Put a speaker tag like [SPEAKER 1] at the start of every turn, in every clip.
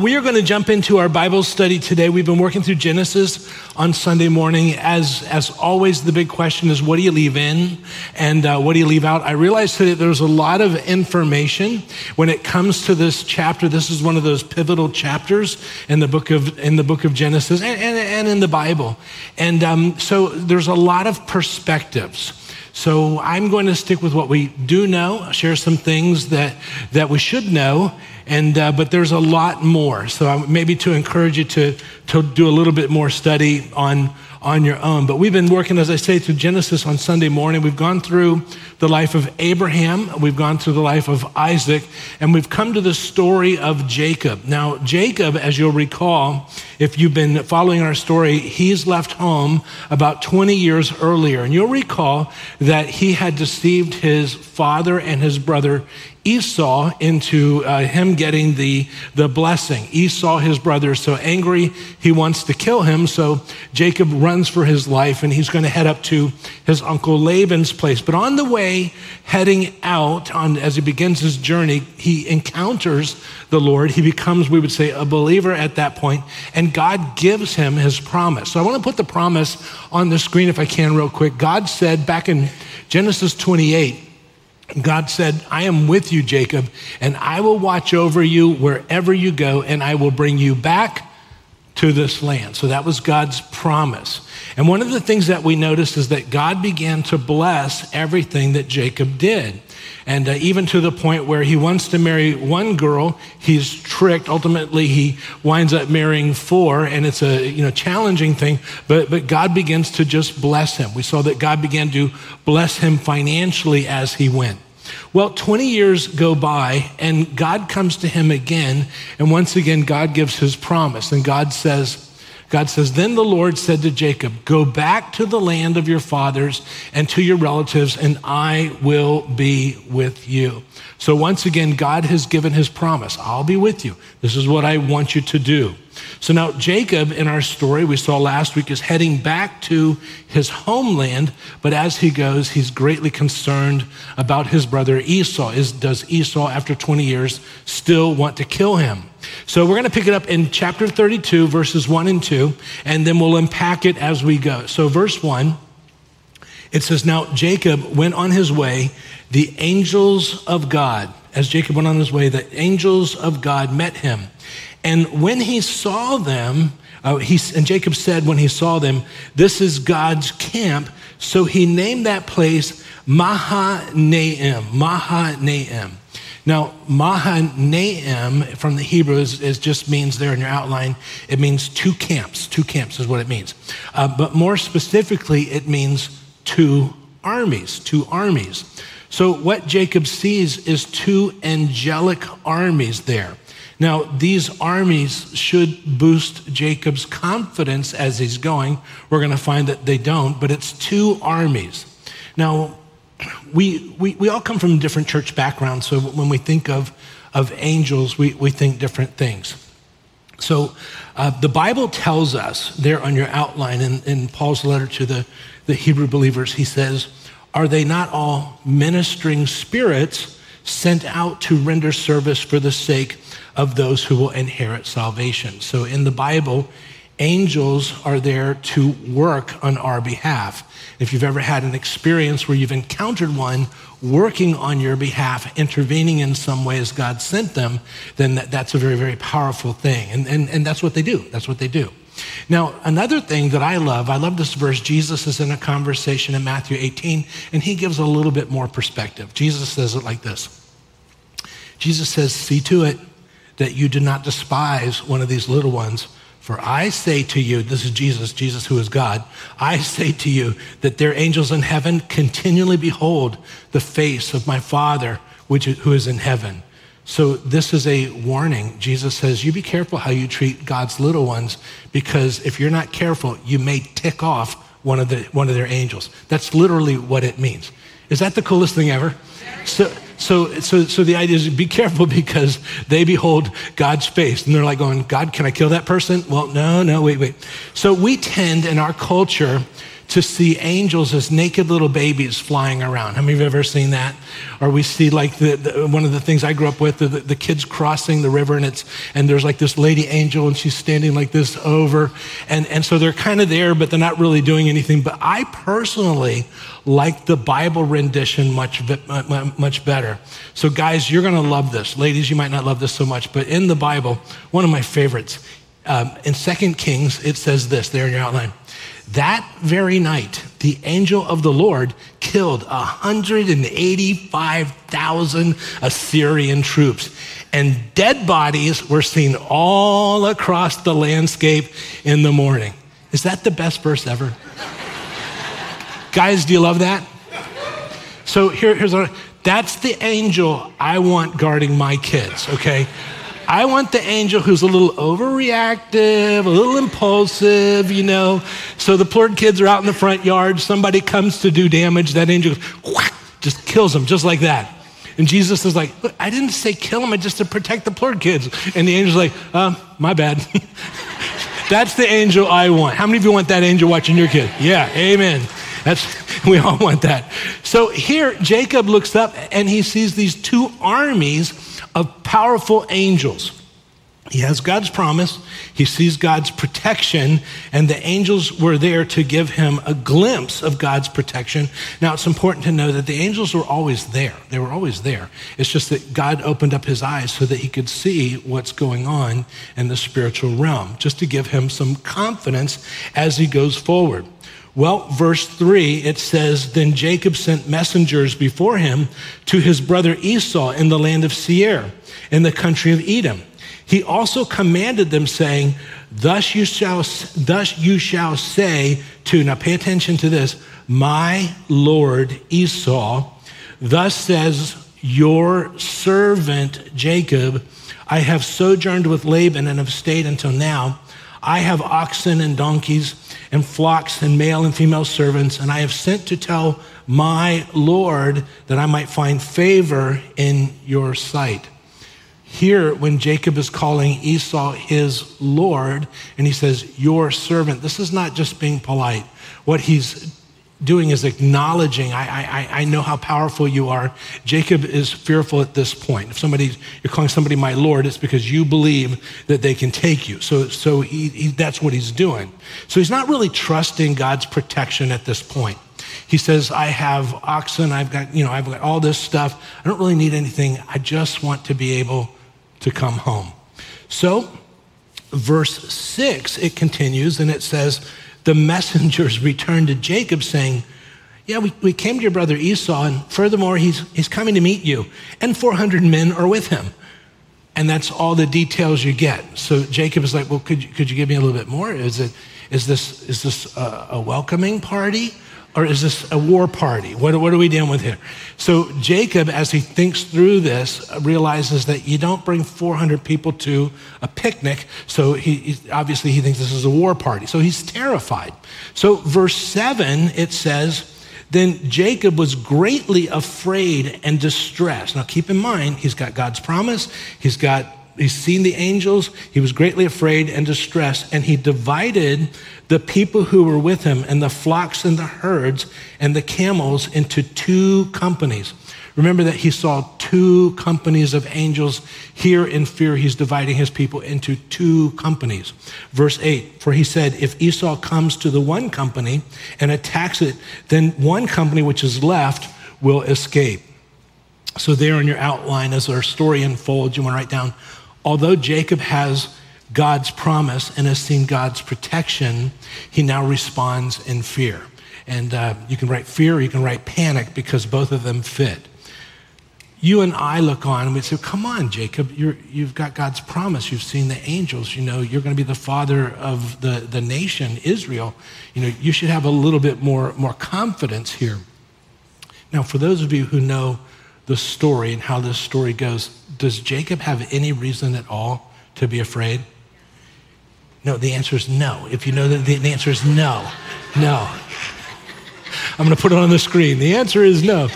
[SPEAKER 1] We are going to jump into our Bible study today. We've been working through Genesis on Sunday morning. As, as always, the big question is what do you leave in and uh, what do you leave out? I realized today there's a lot of information when it comes to this chapter. This is one of those pivotal chapters in the book of, in the book of Genesis and, and, and in the Bible. And um, so there's a lot of perspectives. So I'm going to stick with what we do know, share some things that, that we should know, and, uh, but there's a lot more. So maybe to encourage you to, to do a little bit more study on, on your own. But we've been working, as I say, through Genesis on Sunday morning. We've gone through the life of Abraham, we've gone through the life of Isaac, and we've come to the story of Jacob. Now, Jacob, as you'll recall, if you've been following our story, he's left home about 20 years earlier. And you'll recall that he had deceived his father and his brother Esau into uh, him getting the, the blessing. Esau, his brother, is so angry, he wants to kill him. So Jacob runs for his life and he's going to head up to his uncle Laban's place. But on the way, heading out, on, as he begins his journey, he encounters the Lord. He becomes, we would say, a believer at that point, and God gives him his promise. So I want to put the promise on the screen if I can, real quick. God said back in Genesis 28, God said, I am with you, Jacob, and I will watch over you wherever you go, and I will bring you back to this land. So that was God's promise. And one of the things that we noticed is that God began to bless everything that Jacob did. And uh, even to the point where he wants to marry one girl, he's tricked. Ultimately, he winds up marrying four, and it's a you know challenging thing. But but God begins to just bless him. We saw that God began to bless him financially as he went. Well, 20 years go by, and God comes to him again, and once again, God gives his promise, and God says, God says, Then the Lord said to Jacob, Go back to the land of your fathers and to your relatives, and I will be with you. So once again, God has given his promise I'll be with you. This is what I want you to do. So now, Jacob, in our story we saw last week, is heading back to his homeland, but as he goes, he's greatly concerned about his brother Esau. Is, does Esau, after 20 years, still want to kill him? So we're going to pick it up in chapter 32, verses 1 and 2, and then we'll unpack it as we go. So, verse 1, it says, Now Jacob went on his way, the angels of God, as Jacob went on his way, the angels of God met him. And when he saw them, uh, he, and Jacob said when he saw them, This is God's camp. So he named that place Mahanaim. Mahanaim. Now, Mahanaim from the Hebrew is, is, just means there in your outline, it means two camps. Two camps is what it means. Uh, but more specifically, it means two armies. Two armies. So what Jacob sees is two angelic armies there. Now, these armies should boost Jacob's confidence as he's going. We're going to find that they don't, but it's two armies. Now, we, we, we all come from different church backgrounds, so when we think of, of angels, we, we think different things. So uh, the Bible tells us there on your outline in, in Paul's letter to the, the Hebrew believers, he says, Are they not all ministering spirits sent out to render service for the sake of those who will inherit salvation? So in the Bible, angels are there to work on our behalf. If you've ever had an experience where you've encountered one working on your behalf, intervening in some way as God sent them, then that, that's a very, very powerful thing. And, and, and that's what they do. That's what they do. Now, another thing that I love, I love this verse. Jesus is in a conversation in Matthew 18, and he gives a little bit more perspective. Jesus says it like this Jesus says, See to it that you do not despise one of these little ones. For I say to you, this is Jesus, Jesus who is God, I say to you that their angels in heaven continually behold the face of my Father which is, who is in heaven. So this is a warning. Jesus says, you be careful how you treat God's little ones, because if you're not careful, you may tick off one of, the, one of their angels. That's literally what it means. Is that the coolest thing ever? So, so, so, so the idea is be careful because they behold God's face. And they're like going, God, can I kill that person? Well, no, no, wait, wait. So we tend in our culture to see angels as naked little babies flying around. How many of you have ever seen that? Or we see like the, the one of the things I grew up with, the, the, kids crossing the river and it's, and there's like this lady angel and she's standing like this over. And, and so they're kind of there, but they're not really doing anything. But I personally like the Bible rendition much, much better. So guys, you're going to love this. Ladies, you might not love this so much, but in the Bible, one of my favorites, um, in Second Kings, it says this there in your outline. That very night, the angel of the Lord killed 185,000 Assyrian troops, and dead bodies were seen all across the landscape in the morning. Is that the best verse ever? Guys, do you love that? So here, here's our, that's the angel I want guarding my kids, okay? I want the angel who's a little overreactive, a little impulsive, you know. So the poor kids are out in the front yard. Somebody comes to do damage. That angel whack, just kills them, just like that. And Jesus is like, I didn't say kill them, I just to protect the poor kids. And the angel's like, uh, my bad. That's the angel I want. How many of you want that angel watching your kid? Yeah, amen. That's we all want that. So here Jacob looks up and he sees these two armies of powerful angels. He has God's promise, he sees God's protection, and the angels were there to give him a glimpse of God's protection. Now, it's important to know that the angels were always there. They were always there. It's just that God opened up his eyes so that he could see what's going on in the spiritual realm, just to give him some confidence as he goes forward. Well, verse 3, it says, Then Jacob sent messengers before him to his brother Esau in the land of Seir, in the country of Edom. He also commanded them, saying, Thus you shall, thus you shall say to, now pay attention to this, my Lord Esau, thus says your servant Jacob, I have sojourned with Laban and have stayed until now. I have oxen and donkeys and flocks and male and female servants, and I have sent to tell my Lord that I might find favor in your sight. Here, when Jacob is calling Esau his Lord, and he says, Your servant, this is not just being polite. What he's doing is acknowledging, I, I, I know how powerful you are. Jacob is fearful at this point. If somebody, you're calling somebody my Lord, it's because you believe that they can take you. So, so he, he, that's what he's doing. So he's not really trusting God's protection at this point. He says, I have oxen, I've got, you know, I've got all this stuff. I don't really need anything. I just want to be able to come home. So, verse six, it continues and it says, the messengers returned to Jacob saying, Yeah, we, we came to your brother Esau, and furthermore, he's, he's coming to meet you, and 400 men are with him. And that's all the details you get. So Jacob is like, Well, could you, could you give me a little bit more? Is, it, is this, is this a, a welcoming party? Or is this a war party? What, what, are we dealing with here? So Jacob, as he thinks through this, realizes that you don't bring 400 people to a picnic. So he, he, obviously he thinks this is a war party. So he's terrified. So verse 7, it says, then Jacob was greatly afraid and distressed. Now keep in mind, he's got God's promise, he's got he's seen the angels. He was greatly afraid and distressed, and he divided the people who were with him and the flocks and the herds and the camels into two companies. Remember that he saw two companies of angels. Here in fear, he's dividing his people into two companies. Verse 8 For he said, If Esau comes to the one company and attacks it, then one company which is left will escape. So, there in your outline, as our story unfolds, you want to write down although Jacob has God's promise and has seen God's protection, he now responds in fear. And uh, you can write fear, or you can write panic because both of them fit. You and I look on and we say, Come on, Jacob, you have got God's promise. You've seen the angels. You know, you're going to be the father of the, the nation, Israel. You know, you should have a little bit more, more confidence here. Now, for those of you who know the story and how this story goes, does Jacob have any reason at all to be afraid? No, the answer is no. If you know that the answer is no. No. I'm going to put it on the screen. The answer is no.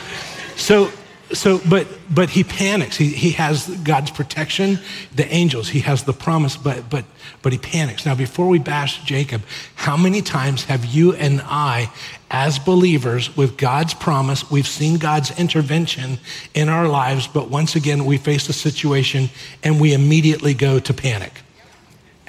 [SPEAKER 1] So, so, but but he panics. He, he has God's protection, the angels. He has the promise, but but but he panics. Now, before we bash Jacob, how many times have you and I, as believers, with God's promise, we've seen God's intervention in our lives, but once again we face a situation and we immediately go to panic.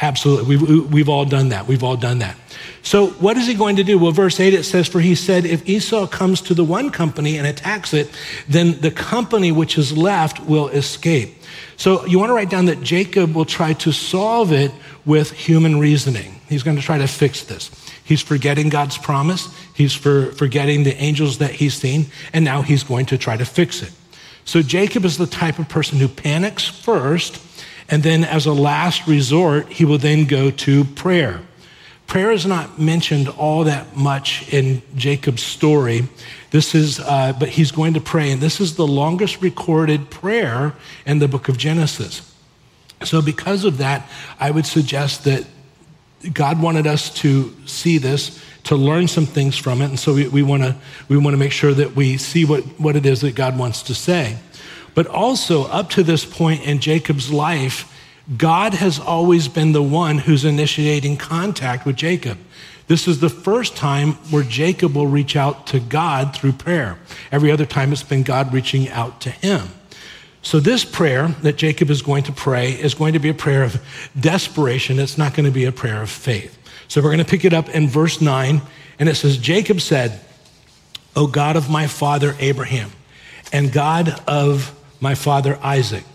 [SPEAKER 1] Absolutely. We've, we've all done that. We've all done that. So, what is he going to do? Well, verse 8 it says, For he said, If Esau comes to the one company and attacks it, then the company which is left will escape. So, you want to write down that Jacob will try to solve it with human reasoning. He's going to try to fix this. He's forgetting God's promise, he's for, forgetting the angels that he's seen, and now he's going to try to fix it. So, Jacob is the type of person who panics first and then, as a last resort, he will then go to prayer. Prayer is not mentioned all that much in Jacob's story. This is, uh, but he's going to pray, and this is the longest recorded prayer in the book of Genesis. So, because of that, I would suggest that God wanted us to see this, to learn some things from it, and so we, we want to we want to make sure that we see what, what it is that God wants to say. But also, up to this point in Jacob's life, God has always been the one who's initiating contact with Jacob. This is the first time where Jacob will reach out to God through prayer. Every other time it's been God reaching out to him. So, this prayer that Jacob is going to pray is going to be a prayer of desperation. It's not going to be a prayer of faith. So, we're going to pick it up in verse 9, and it says, Jacob said, O God of my father Abraham, and God of my father Isaac.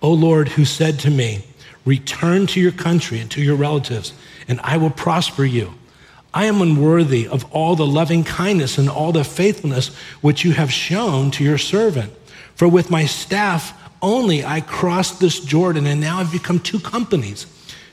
[SPEAKER 1] O Lord, who said to me, Return to your country and to your relatives, and I will prosper you. I am unworthy of all the loving kindness and all the faithfulness which you have shown to your servant. For with my staff only I crossed this Jordan, and now I've become two companies.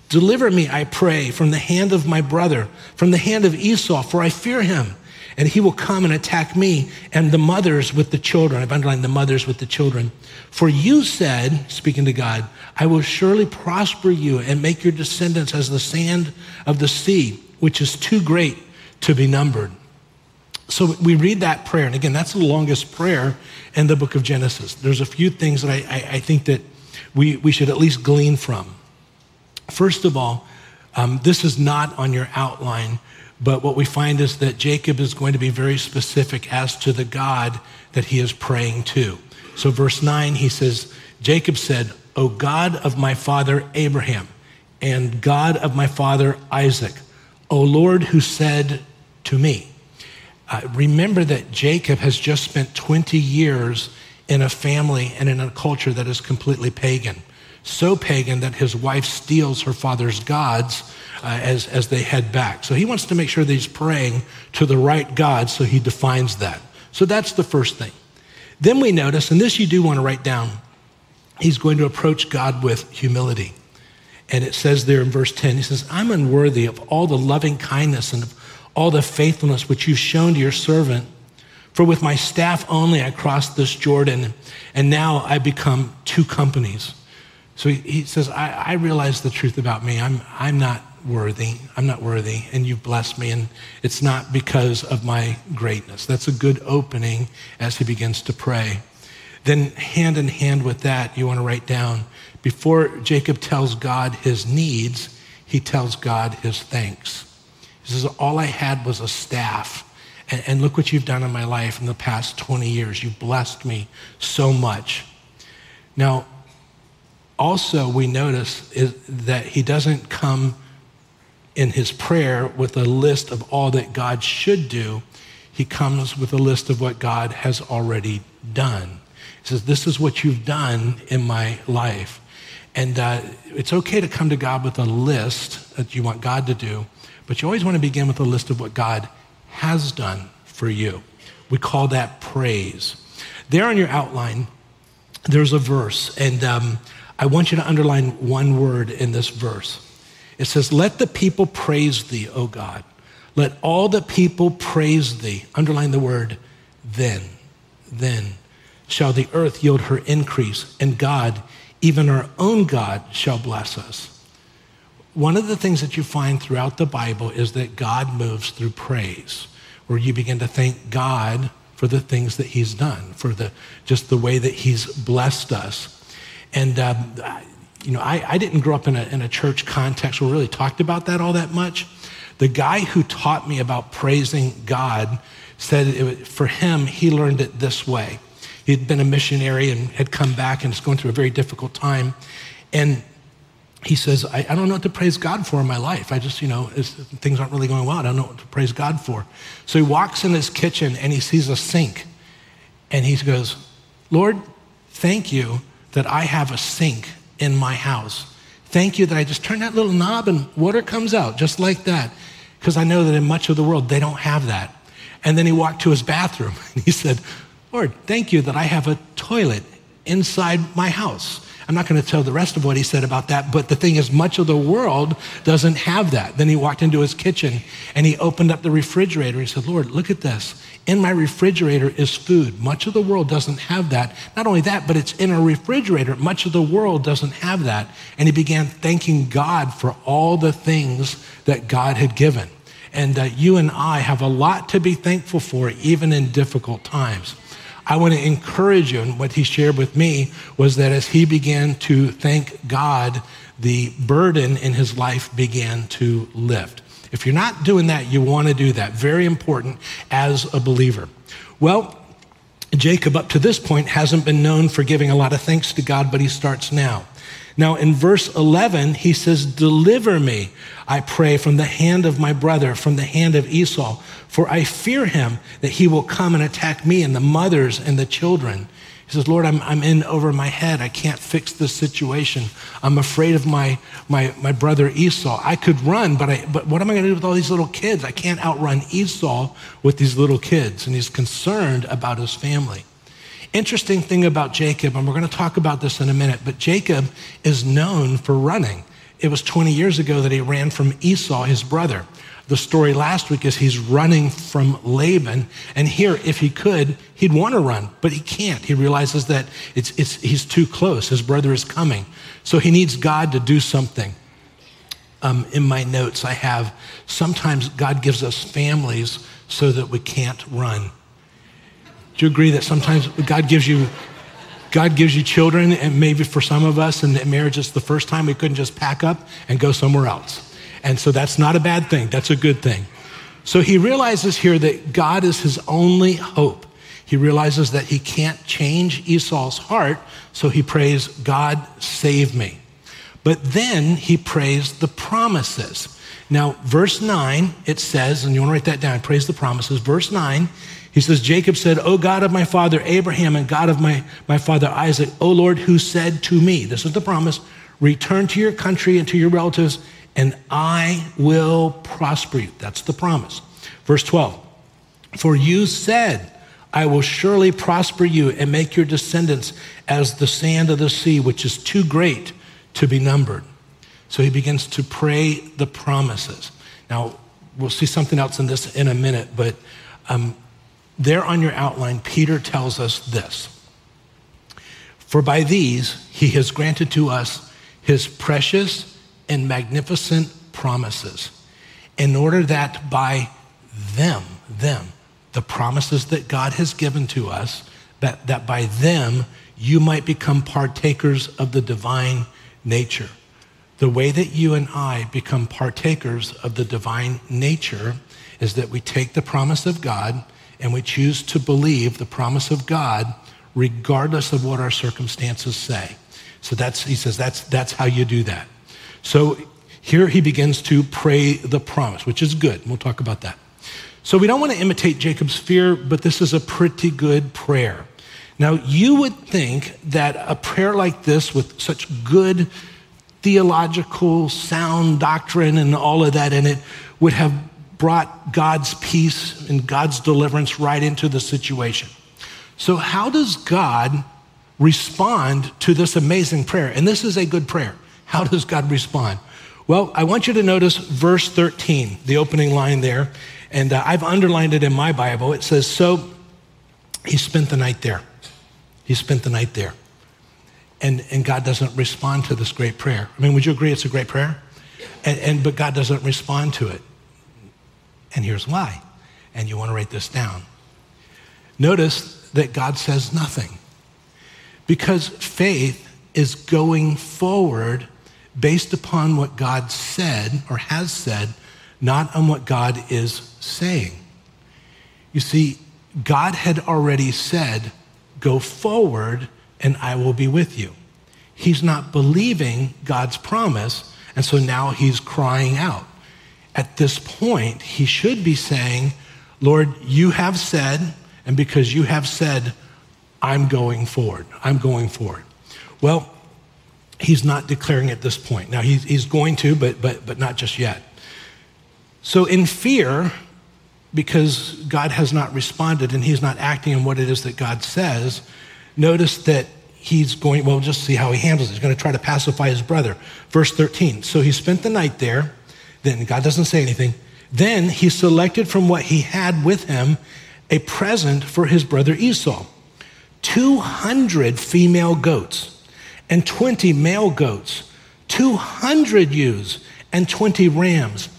[SPEAKER 1] Deliver me, I pray, from the hand of my brother, from the hand of Esau, for I fear him and he will come and attack me and the mothers with the children. I've underlined the mothers with the children. For you said, speaking to God, I will surely prosper you and make your descendants as the sand of the sea, which is too great to be numbered. So we read that prayer, and again, that's the longest prayer in the book of Genesis. There's a few things that I, I, I think that we, we should at least glean from. First of all, um, this is not on your outline, but what we find is that Jacob is going to be very specific as to the God that he is praying to. So, verse 9, he says, Jacob said, O God of my father Abraham, and God of my father Isaac, O Lord who said to me, uh, remember that Jacob has just spent 20 years in a family and in a culture that is completely pagan. So pagan that his wife steals her father's gods uh, as, as they head back. So he wants to make sure that he's praying to the right God, so he defines that. So that's the first thing. Then we notice, and this you do want to write down, he's going to approach God with humility. And it says there in verse 10, he says, I'm unworthy of all the loving kindness and of all the faithfulness which you've shown to your servant. For with my staff only I crossed this Jordan, and now I become two companies. So he, he says, I, I realize the truth about me. I'm, I'm not worthy. I'm not worthy, and you've blessed me, and it's not because of my greatness. That's a good opening as he begins to pray. Then, hand in hand with that, you want to write down before Jacob tells God his needs, he tells God his thanks. He says, All I had was a staff. And, and look what you've done in my life in the past 20 years. You've blessed me so much. Now, also, we notice is that he doesn't come in his prayer with a list of all that God should do, he comes with a list of what God has already done. He says, This is what you've done in my life. And uh, it's okay to come to God with a list that you want God to do, but you always want to begin with a list of what God has done for you. We call that praise. There on your outline, there's a verse, and um, I want you to underline one word in this verse. It says, Let the people praise thee, O God. Let all the people praise thee. Underline the word then. Then shall the earth yield her increase, and God, even our own God, shall bless us. One of the things that you find throughout the Bible is that God moves through praise, where you begin to thank God for the things that he's done, for the, just the way that he's blessed us. And, um, you know, I, I didn't grow up in a, in a church context where we really talked about that all that much. The guy who taught me about praising God said it, for him, he learned it this way. He'd been a missionary and had come back and was going through a very difficult time. And he says, I, I, don't know what to praise God for in my life. I just, you know, things aren't really going well. I don't know what to praise God for. So he walks in his kitchen and he sees a sink. And he goes, Lord, thank you that I have a sink in my house. Thank you that I just turn that little knob and water comes out just like that. Because I know that in much of the world, they don't have that. And then he walked to his bathroom and he said, Lord, thank you that I have a toilet inside my house. I'm not going to tell the rest of what he said about that, but the thing is, much of the world doesn't have that. Then he walked into his kitchen and he opened up the refrigerator. And he said, Lord, look at this. In my refrigerator is food. Much of the world doesn't have that. Not only that, but it's in a refrigerator. Much of the world doesn't have that. And he began thanking God for all the things that God had given. And uh, you and I have a lot to be thankful for, even in difficult times. I want to encourage you, and what he shared with me was that as he began to thank God, the burden in his life began to lift. If you're not doing that, you want to do that. Very important as a believer. Well, Jacob, up to this point, hasn't been known for giving a lot of thanks to God, but he starts now. Now, in verse 11, he says, Deliver me, I pray, from the hand of my brother, from the hand of Esau, for I fear him that he will come and attack me and the mothers and the children. He says, Lord, I'm, I'm in over my head. I can't fix this situation. I'm afraid of my, my, my brother Esau. I could run, but, I, but what am I going to do with all these little kids? I can't outrun Esau with these little kids. And he's concerned about his family. Interesting thing about Jacob, and we're going to talk about this in a minute, but Jacob is known for running. It was 20 years ago that he ran from Esau, his brother. The story last week is he's running from Laban. And here, if he could, he'd want to run, but he can't. He realizes that it's, it's, he's too close. His brother is coming. So he needs God to do something. Um, in my notes, I have sometimes God gives us families so that we can't run. Do you agree that sometimes God gives you God gives you children, and maybe for some of us in marriage, it's the first time we couldn't just pack up and go somewhere else. And so that's not a bad thing, that's a good thing. So he realizes here that God is his only hope. He realizes that he can't change Esau's heart, so he prays, God, save me. But then he prays the promises. Now, verse 9, it says, and you want to write that down, prays the promises. Verse 9, he says, Jacob said, O God of my father Abraham and God of my, my father Isaac, O Lord, who said to me, this is the promise, return to your country and to your relatives, and I will prosper you. That's the promise. Verse 12, for you said, I will surely prosper you and make your descendants as the sand of the sea, which is too great to be numbered. So he begins to pray the promises. Now, we'll see something else in this in a minute, but um, there on your outline, Peter tells us this For by these he has granted to us his precious and magnificent promises, in order that by them, them, the promises that God has given to us, that, that by them you might become partakers of the divine nature. The way that you and I become partakers of the divine nature is that we take the promise of God and we choose to believe the promise of God regardless of what our circumstances say. So that's, he says, that's, that's how you do that. So here he begins to pray the promise, which is good. We'll talk about that. So we don't want to imitate Jacob's fear, but this is a pretty good prayer. Now, you would think that a prayer like this, with such good theological, sound doctrine and all of that in it, would have brought God's peace and God's deliverance right into the situation. So, how does God respond to this amazing prayer? And this is a good prayer. How does God respond? Well, I want you to notice verse 13, the opening line there. And uh, I've underlined it in my Bible. It says, So he spent the night there. He spent the night there. And, and God doesn't respond to this great prayer. I mean, would you agree it's a great prayer? And, and, but God doesn't respond to it. And here's why. And you want to write this down. Notice that God says nothing because faith is going forward based upon what God said or has said, not on what God is saying. You see, God had already said, Go forward and I will be with you. He's not believing God's promise, and so now he's crying out. At this point, he should be saying, Lord, you have said, and because you have said, I'm going forward. I'm going forward. Well, he's not declaring at this point. Now, he's, he's going to, but, but, but not just yet. So, in fear, because God has not responded and he's not acting on what it is that God says, notice that he's going, well, just see how he handles it. He's going to try to pacify his brother. Verse 13. So he spent the night there. Then God doesn't say anything. Then he selected from what he had with him a present for his brother Esau 200 female goats and 20 male goats, 200 ewes and 20 rams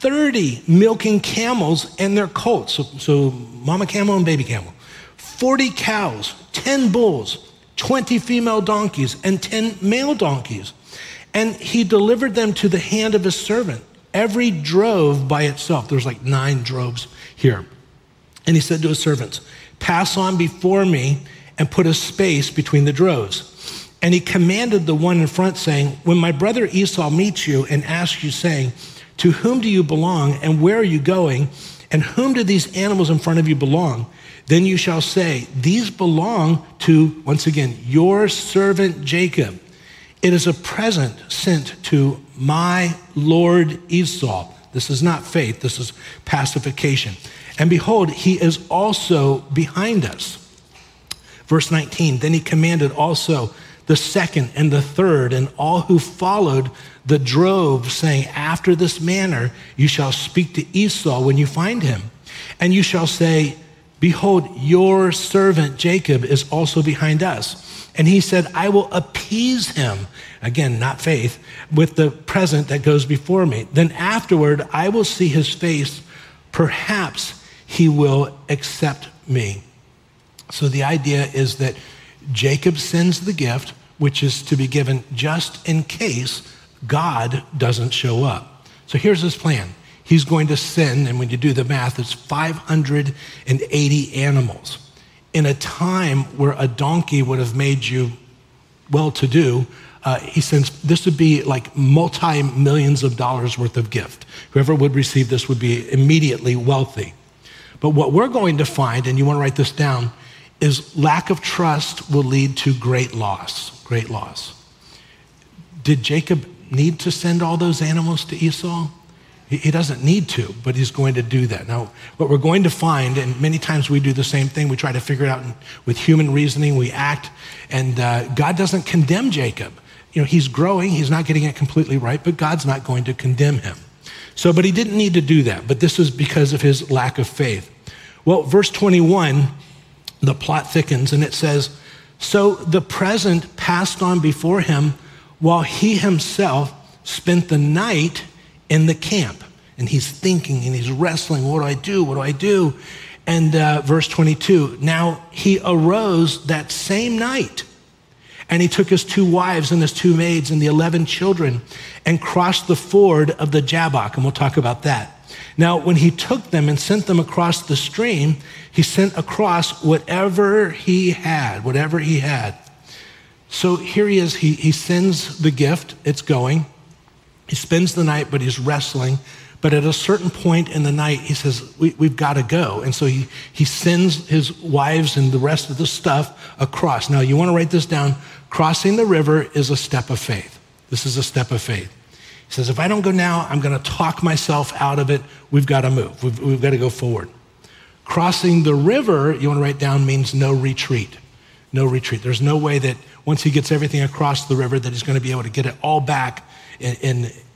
[SPEAKER 1] 30 milking camels and their colts. So, so, mama camel and baby camel. 40 cows, 10 bulls, 20 female donkeys, and 10 male donkeys. And he delivered them to the hand of his servant, every drove by itself. There's like nine droves here. And he said to his servants, Pass on before me and put a space between the droves. And he commanded the one in front, saying, When my brother Esau meets you and asks you, saying, to whom do you belong, and where are you going? And whom do these animals in front of you belong? Then you shall say, These belong to, once again, your servant Jacob. It is a present sent to my Lord Esau. This is not faith, this is pacification. And behold, he is also behind us. Verse 19 Then he commanded also the second and the third, and all who followed the drove, saying, After this manner you shall speak to Esau when you find him. And you shall say, Behold, your servant Jacob is also behind us. And he said, I will appease him, again, not faith, with the present that goes before me. Then afterward, I will see his face. Perhaps he will accept me. So the idea is that Jacob sends the gift, which is to be given just in case God doesn't show up. So here's his plan. He's going to send, and when you do the math, it's 580 animals. In a time where a donkey would have made you well to do, uh, he sends this would be like multi millions of dollars worth of gift. Whoever would receive this would be immediately wealthy. But what we're going to find, and you want to write this down, is lack of trust will lead to great loss. Great loss. Did Jacob need to send all those animals to Esau? He doesn't need to, but he's going to do that. Now, what we're going to find, and many times we do the same thing, we try to figure it out with human reasoning, we act, and uh, God doesn't condemn Jacob. You know, he's growing, he's not getting it completely right, but God's not going to condemn him. So, but he didn't need to do that, but this was because of his lack of faith. Well, verse 21, the plot thickens, and it says, So the present passed on before him while he himself spent the night in the camp. And he's thinking and he's wrestling what do I do? What do I do? And uh, verse 22 now he arose that same night. And he took his two wives and his two maids and the 11 children and crossed the ford of the Jabbok. And we'll talk about that. Now, when he took them and sent them across the stream, he sent across whatever he had, whatever he had. So here he is. He, he sends the gift, it's going. He spends the night, but he's wrestling. But at a certain point in the night, he says, we, have got to go. And so he, he sends his wives and the rest of the stuff across. Now, you want to write this down. Crossing the river is a step of faith. This is a step of faith. He says, if I don't go now, I'm going to talk myself out of it. We've got to move. We've, we've got to go forward. Crossing the river, you want to write down, means no retreat. No retreat. There's no way that once he gets everything across the river, that he's going to be able to get it all back in,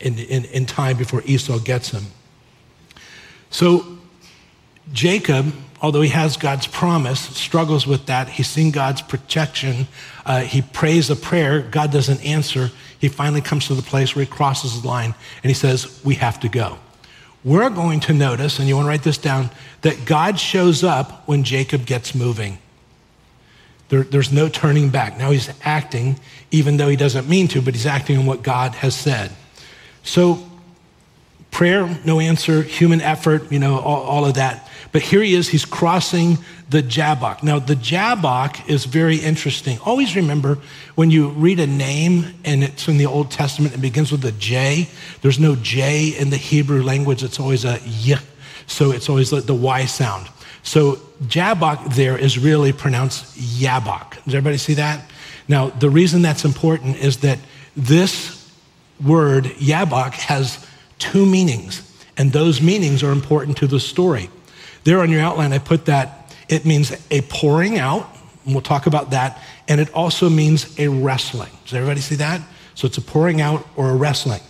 [SPEAKER 1] in, in, in time before Esau gets him. So Jacob, although he has God's promise, struggles with that. He's seen God's protection. Uh, he prays a prayer. God doesn't answer. He finally comes to the place where he crosses the line and he says, We have to go. we're going to notice, and you want to write this down, that God shows up when Jacob gets moving. There, there's no turning back. Now he's acting, even though he doesn't mean to, but he's acting on what God has said. So, prayer, no answer, human effort, you know, all, all of that. But here he is, he's crossing the Jabbok. Now, the Jabbok is very interesting. Always remember when you read a name and it's in the Old Testament, it begins with a J. There's no J in the Hebrew language, it's always a Y. So it's always the Y sound. So Jabbok there is really pronounced Yabok. Does everybody see that? Now, the reason that's important is that this word, Yabok, has two meanings, and those meanings are important to the story. There on your outline, I put that it means a pouring out, and we'll talk about that, and it also means a wrestling. Does everybody see that? So it's a pouring out or a wrestling.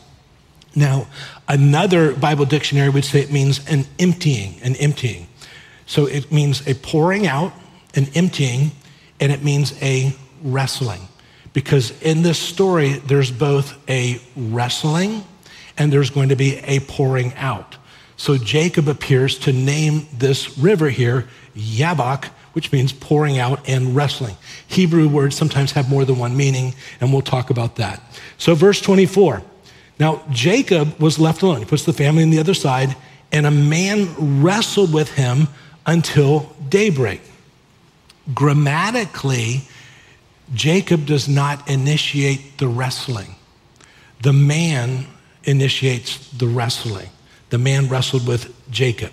[SPEAKER 1] Now, another Bible dictionary would say it means an emptying, an emptying. So it means a pouring out, an emptying, and it means a wrestling. Because in this story, there's both a wrestling and there's going to be a pouring out. So Jacob appears to name this river here Yabok, which means pouring out and wrestling. Hebrew words sometimes have more than one meaning, and we'll talk about that. So, verse 24. Now, Jacob was left alone. He puts the family on the other side, and a man wrestled with him until daybreak. Grammatically, Jacob does not initiate the wrestling. The man initiates the wrestling the man wrestled with Jacob.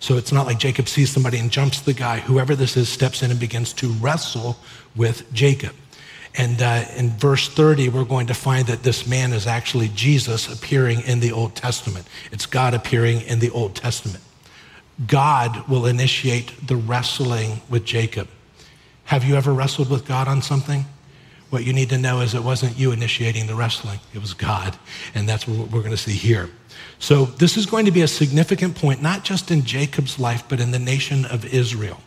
[SPEAKER 1] So it's not like Jacob sees somebody and jumps the guy. Whoever this is steps in and begins to wrestle with Jacob. And uh, in verse 30, we're going to find that this man is actually Jesus appearing in the Old Testament. It's God appearing in the Old Testament. God will initiate the wrestling with Jacob. Have you ever wrestled with God on something? What you need to know is it wasn't you initiating the wrestling, it was God. And that's what we're going to see here. So, this is going to be a significant point, not just in Jacob's life, but in the nation of Israel.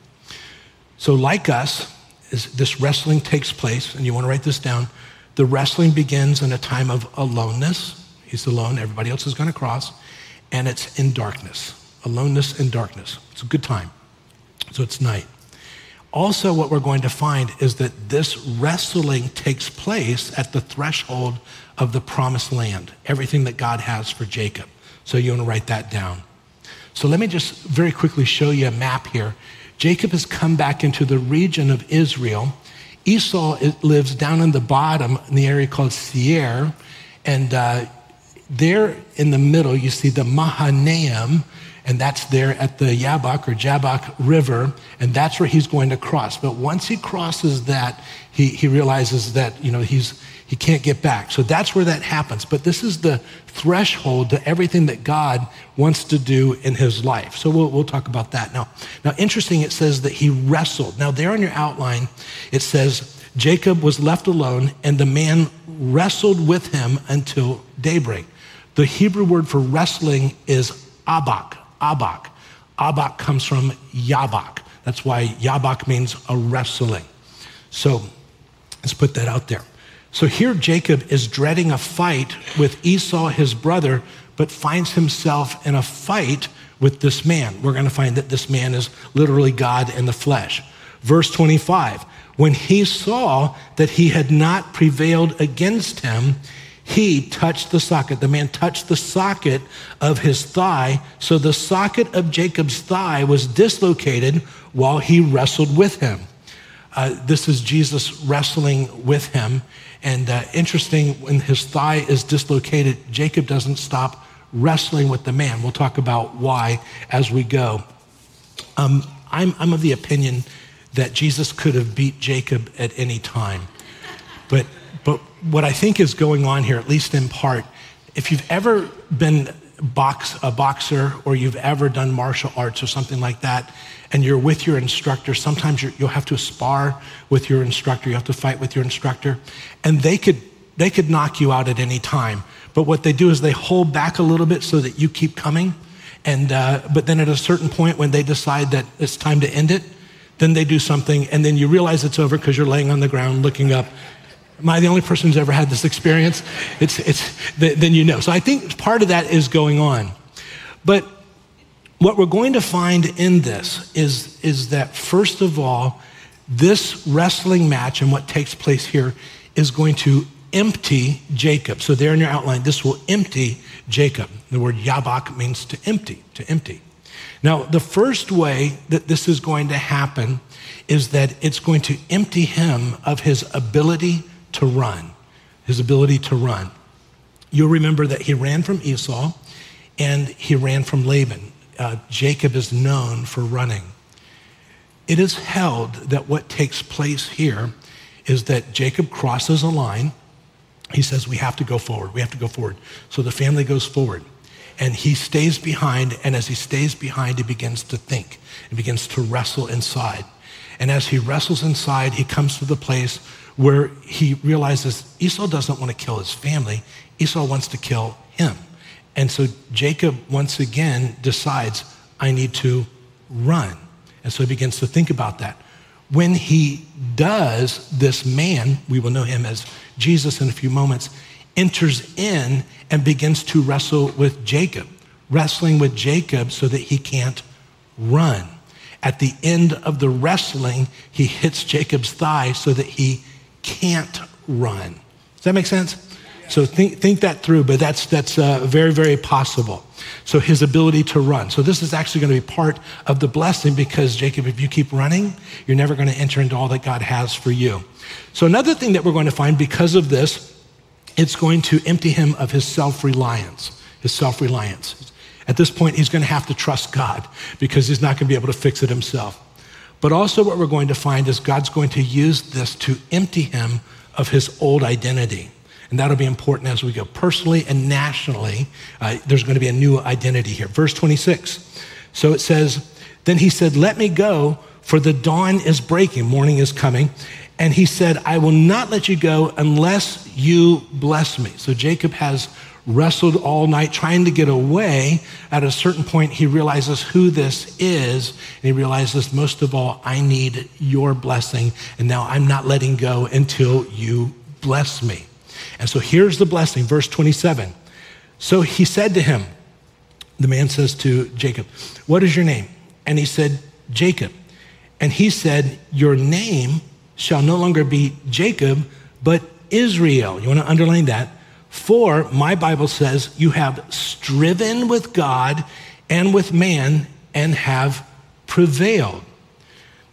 [SPEAKER 1] So, like us, this wrestling takes place, and you want to write this down. The wrestling begins in a time of aloneness. He's alone, everybody else is going to cross, and it's in darkness. Aloneness and darkness. It's a good time. So, it's night. Also, what we're going to find is that this wrestling takes place at the threshold of the promised land, everything that God has for Jacob. So you want to write that down. So let me just very quickly show you a map here. Jacob has come back into the region of Israel. Esau lives down in the bottom in the area called Seir. And uh, there in the middle, you see the Mahanaim, and that's there at the Yabok or Jabbok River, and that's where he's going to cross. But once he crosses that, he, he realizes that, you know, he's, he can't get back. So that's where that happens. But this is the threshold to everything that God wants to do in his life. So we'll, we'll talk about that. Now, now, interesting, it says that he wrestled. Now, there on your outline, it says Jacob was left alone and the man wrestled with him until daybreak. The Hebrew word for wrestling is abak, abak. Abak comes from yabak. That's why yabak means a wrestling. So let's put that out there. So here Jacob is dreading a fight with Esau, his brother, but finds himself in a fight with this man. We're going to find that this man is literally God in the flesh. Verse 25 When he saw that he had not prevailed against him, he touched the socket. The man touched the socket of his thigh. So the socket of Jacob's thigh was dislocated while he wrestled with him. Uh, this is Jesus wrestling with him. And uh, interesting, when his thigh is dislocated, Jacob doesn't stop wrestling with the man. We'll talk about why as we go. Um, I'm, I'm of the opinion that Jesus could have beat Jacob at any time. But, but what I think is going on here, at least in part, if you've ever been box, a boxer or you've ever done martial arts or something like that, and you're with your instructor, sometimes you'll have to spar with your instructor, you have to fight with your instructor, and they could, they could knock you out at any time. But what they do is they hold back a little bit so that you keep coming. And, uh, but then at a certain point when they decide that it's time to end it, then they do something, and then you realize it's over because you're laying on the ground looking up. Am I the only person who's ever had this experience? It's, it's, then you know. So I think part of that is going on. But what we're going to find in this is, is that, first of all, this wrestling match and what takes place here is going to empty Jacob. So, there in your outline, this will empty Jacob. The word yabak means to empty, to empty. Now, the first way that this is going to happen is that it's going to empty him of his ability to run, his ability to run. You'll remember that he ran from Esau and he ran from Laban. Uh, Jacob is known for running. It is held that what takes place here is that Jacob crosses a line. He says, We have to go forward. We have to go forward. So the family goes forward. And he stays behind. And as he stays behind, he begins to think and begins to wrestle inside. And as he wrestles inside, he comes to the place where he realizes Esau doesn't want to kill his family, Esau wants to kill him. And so Jacob once again decides, I need to run. And so he begins to think about that. When he does, this man, we will know him as Jesus in a few moments, enters in and begins to wrestle with Jacob, wrestling with Jacob so that he can't run. At the end of the wrestling, he hits Jacob's thigh so that he can't run. Does that make sense? So think, think that through, but that's, that's uh, very, very possible. So his ability to run. So this is actually going to be part of the blessing because, Jacob, if you keep running, you're never going to enter into all that God has for you. So another thing that we're going to find because of this, it's going to empty him of his self-reliance, his self-reliance. At this point, he's going to have to trust God because he's not going to be able to fix it himself. But also, what we're going to find is God's going to use this to empty him of his old identity. And that'll be important as we go personally and nationally. Uh, there's going to be a new identity here. Verse 26. So it says, Then he said, Let me go, for the dawn is breaking, morning is coming. And he said, I will not let you go unless you bless me. So Jacob has wrestled all night trying to get away. At a certain point, he realizes who this is. And he realizes, most of all, I need your blessing. And now I'm not letting go until you bless me. And so here's the blessing, verse 27. So he said to him, the man says to Jacob, What is your name? And he said, Jacob. And he said, Your name shall no longer be Jacob, but Israel. You want to underline that? For my Bible says, You have striven with God and with man and have prevailed.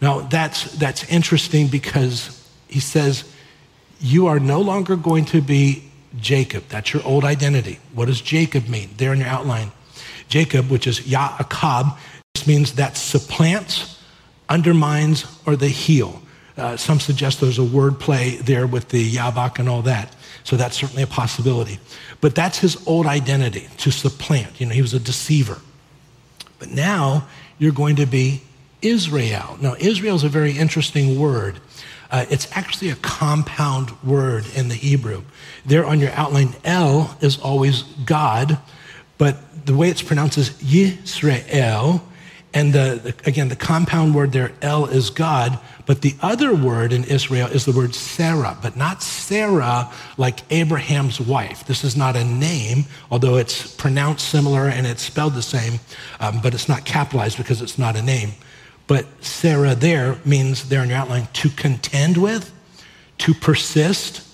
[SPEAKER 1] Now, that's, that's interesting because he says, you are no longer going to be Jacob. That's your old identity. What does Jacob mean? There in your outline. Jacob, which is Yaakov, just means that supplants, undermines, or the heel. Uh, some suggest there's a word play there with the Yabak and all that. So that's certainly a possibility. But that's his old identity, to supplant. You know, he was a deceiver. But now you're going to be Israel. Now, Israel is a very interesting word. Uh, it's actually a compound word in the Hebrew. There on your outline, El is always God, but the way it's pronounced is Yisrael. And the, the, again, the compound word there, El is God, but the other word in Israel is the word Sarah, but not Sarah like Abraham's wife. This is not a name, although it's pronounced similar and it's spelled the same, um, but it's not capitalized because it's not a name. But Sarah there means there in your outline to contend with, to persist,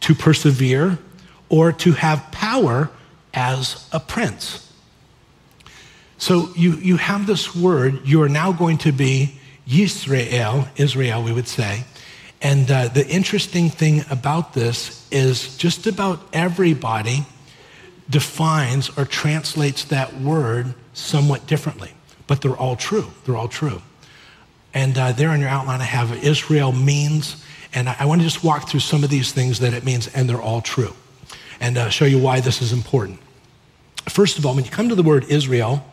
[SPEAKER 1] to persevere, or to have power as a prince. So you, you have this word, you are now going to be Yisrael, Israel, we would say. And uh, the interesting thing about this is just about everybody defines or translates that word somewhat differently, but they're all true. They're all true. And uh, there on your outline, I have Israel means. And I, I want to just walk through some of these things that it means, and they're all true, and uh, show you why this is important. First of all, when you come to the word Israel,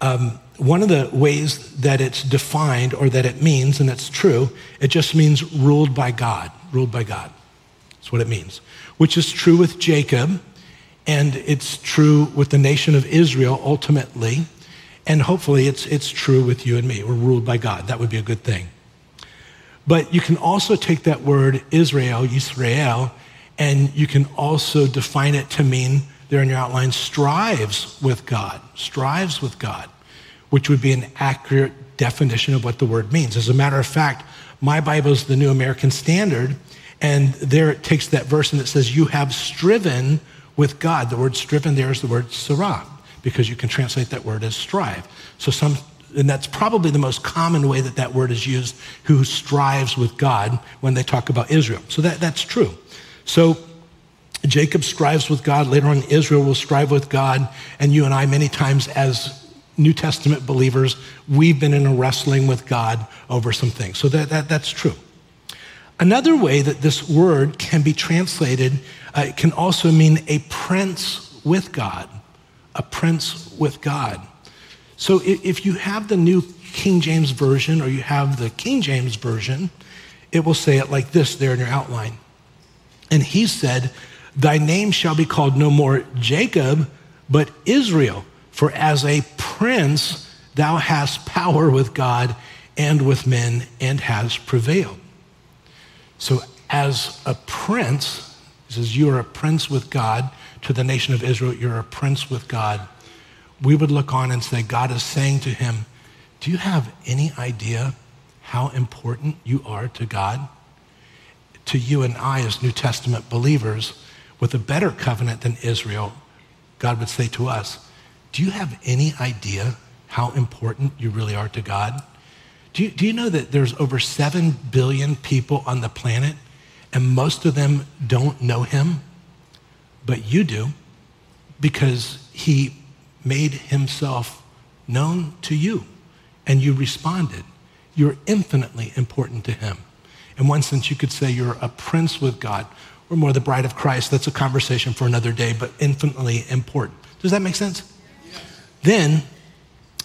[SPEAKER 1] um, one of the ways that it's defined or that it means, and it's true, it just means ruled by God, ruled by God. That's what it means, which is true with Jacob, and it's true with the nation of Israel ultimately. And hopefully it's, it's true with you and me. We're ruled by God. That would be a good thing. But you can also take that word Israel, Yisrael, and you can also define it to mean there in your outline, strives with God, strives with God, which would be an accurate definition of what the word means. As a matter of fact, my Bible is the New American Standard, and there it takes that verse and it says, You have striven with God. The word striven there is the word sarah, because you can translate that word as strive. So some and that's probably the most common way that that word is used, who strives with God when they talk about Israel. So that, that's true. So Jacob strives with God. Later on, Israel will strive with God. And you and I, many times as New Testament believers, we've been in a wrestling with God over some things. So that, that, that's true. Another way that this word can be translated uh, can also mean a prince with God. A prince with God. So if you have the New King James Version or you have the King James Version, it will say it like this there in your outline. And he said, Thy name shall be called no more Jacob, but Israel, for as a prince thou hast power with God and with men and has prevailed. So, as a prince, he says, You are a prince with God. To the nation of Israel, you're a prince with God we would look on and say, God is saying to him, Do you have any idea how important you are to God? To you and I, as New Testament believers, with a better covenant than Israel, God would say to us, Do you have any idea how important you really are to God? Do you, do you know that there's over 7 billion people on the planet and most of them don't know him? But you do because he made himself known to you and you responded. You're infinitely important to him. In one sense, you could say you're a prince with God or more the bride of Christ. That's a conversation for another day, but infinitely important. Does that make sense? Yes. Then,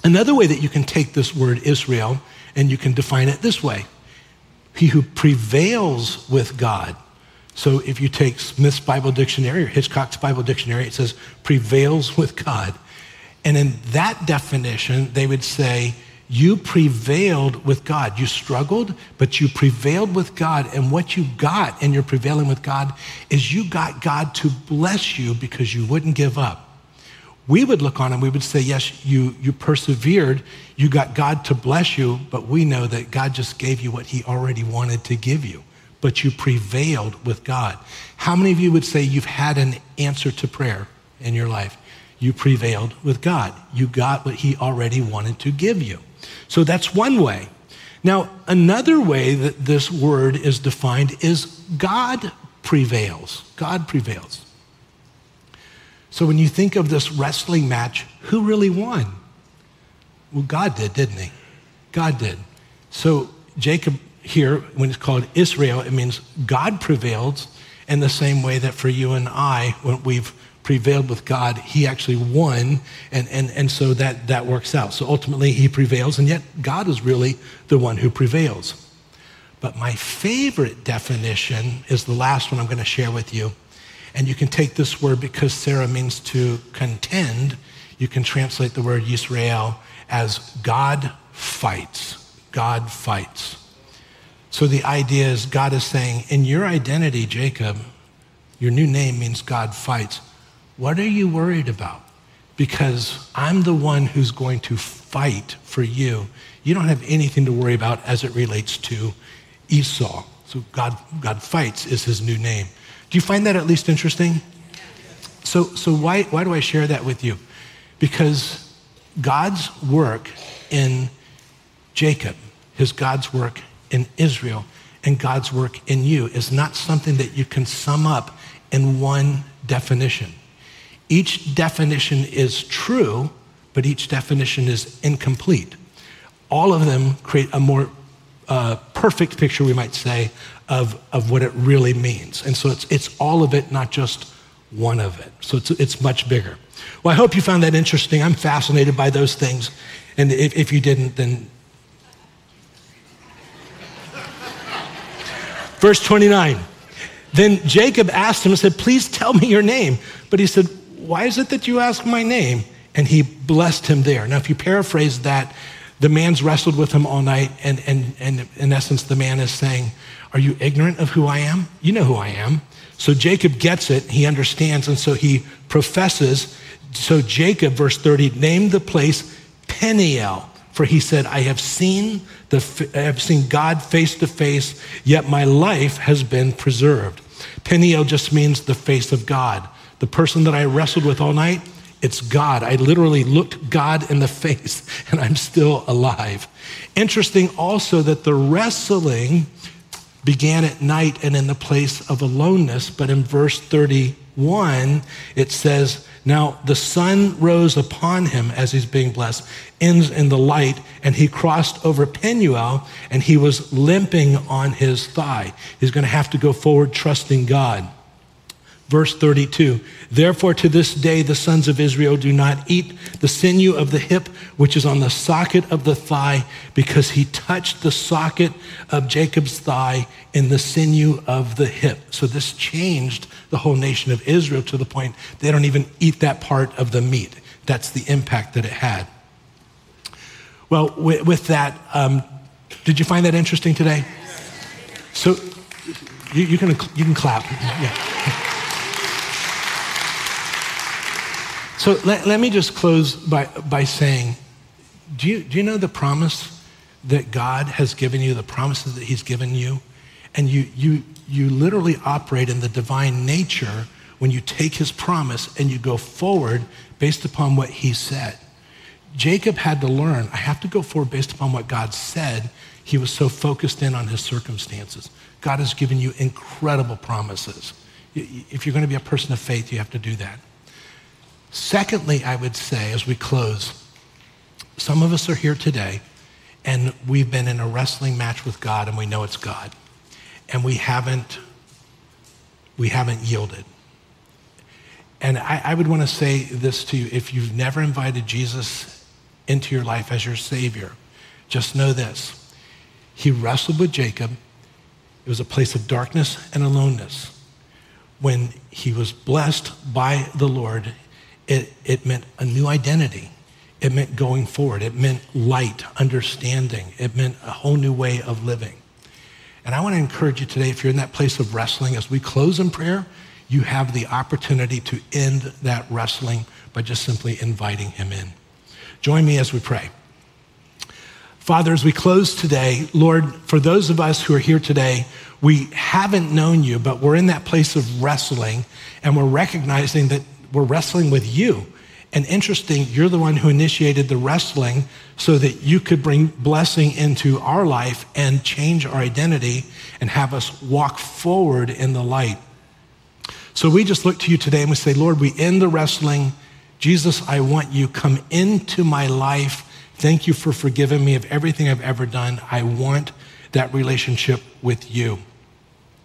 [SPEAKER 1] another way that you can take this word Israel and you can define it this way He who prevails with God. So if you take Smith's Bible Dictionary or Hitchcock's Bible Dictionary, it says prevails with God. And in that definition, they would say, you prevailed with God. You struggled, but you prevailed with God. And what you got in your prevailing with God is you got God to bless you because you wouldn't give up. We would look on and we would say, yes, you, you persevered. You got God to bless you, but we know that God just gave you what he already wanted to give you. But you prevailed with God. How many of you would say you've had an answer to prayer in your life? you prevailed with God. You got what He already wanted to give you. So that's one way. Now, another way that this word is defined is God prevails. God prevails. So when you think of this wrestling match, who really won? Well, God did, didn't he? God did. So Jacob here, when it's called Israel, it means God prevails in the same way that for you and I, when we've prevailed with God, he actually won. And, and, and so that, that works out. So ultimately, he prevails, and yet God is really the one who prevails. But my favorite definition is the last one I'm going to share with you. And you can take this word because Sarah means to contend. You can translate the word Yisrael as God fights. God fights. So the idea is God is saying, in your identity, Jacob, your new name means God fights. What are you worried about? Because I'm the one who's going to fight for you. You don't have anything to worry about as it relates to Esau. So God, God fights is his new name. Do you find that at least interesting? So, so why, why do I share that with you? Because God's work in Jacob, his God's work in Israel, and God's work in you is not something that you can sum up in one definition. Each definition is true, but each definition is incomplete. All of them create a more uh, perfect picture, we might say, of, of what it really means. And so it's, it's all of it, not just one of it. So it's, it's much bigger. Well, I hope you found that interesting. I'm fascinated by those things. And if, if you didn't, then. Verse 29. Then Jacob asked him and said, Please tell me your name. But he said, why is it that you ask my name? And he blessed him there. Now, if you paraphrase that, the man's wrestled with him all night, and, and, and in essence, the man is saying, Are you ignorant of who I am? You know who I am. So Jacob gets it, he understands, and so he professes. So Jacob, verse 30, named the place Peniel, for he said, I have seen, the, I have seen God face to face, yet my life has been preserved. Peniel just means the face of God. The person that I wrestled with all night, it's God. I literally looked God in the face and I'm still alive. Interesting also that the wrestling began at night and in the place of aloneness, but in verse 31, it says, Now the sun rose upon him as he's being blessed, ends in the light, and he crossed over Penuel, and he was limping on his thigh. He's going to have to go forward trusting God. Verse 32 Therefore, to this day, the sons of Israel do not eat the sinew of the hip, which is on the socket of the thigh, because he touched the socket of Jacob's thigh in the sinew of the hip. So, this changed the whole nation of Israel to the point they don't even eat that part of the meat. That's the impact that it had. Well, with, with that, um, did you find that interesting today? So, you, you, can, you can clap. Yeah. So let, let me just close by, by saying do you, do you know the promise that God has given you, the promises that He's given you? And you, you, you literally operate in the divine nature when you take His promise and you go forward based upon what He said. Jacob had to learn, I have to go forward based upon what God said. He was so focused in on his circumstances. God has given you incredible promises. If you're going to be a person of faith, you have to do that. Secondly, I would say as we close, some of us are here today and we've been in a wrestling match with God and we know it's God. And we haven't, we haven't yielded. And I, I would want to say this to you if you've never invited Jesus into your life as your Savior, just know this. He wrestled with Jacob. It was a place of darkness and aloneness. When he was blessed by the Lord, it, it meant a new identity. It meant going forward. It meant light, understanding. It meant a whole new way of living. And I want to encourage you today, if you're in that place of wrestling, as we close in prayer, you have the opportunity to end that wrestling by just simply inviting him in. Join me as we pray. Father, as we close today, Lord, for those of us who are here today, we haven't known you, but we're in that place of wrestling, and we're recognizing that we're wrestling with you. And interesting, you're the one who initiated the wrestling so that you could bring blessing into our life and change our identity and have us walk forward in the light. So we just look to you today and we say, Lord, we end the wrestling. Jesus, I want you. Come into my life. Thank you for forgiving me of everything I've ever done. I want that relationship with you.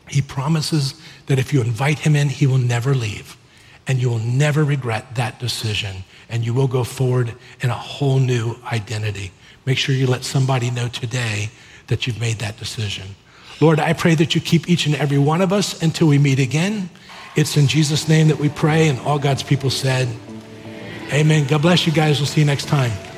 [SPEAKER 1] He promises that if you invite him in, he will never leave and you will never regret that decision. And you will go forward in a whole new identity. Make sure you let somebody know today that you've made that decision. Lord, I pray that you keep each and every one of us until we meet again. It's in Jesus' name that we pray, and all God's people said, Amen. God bless you guys. We'll see you next time.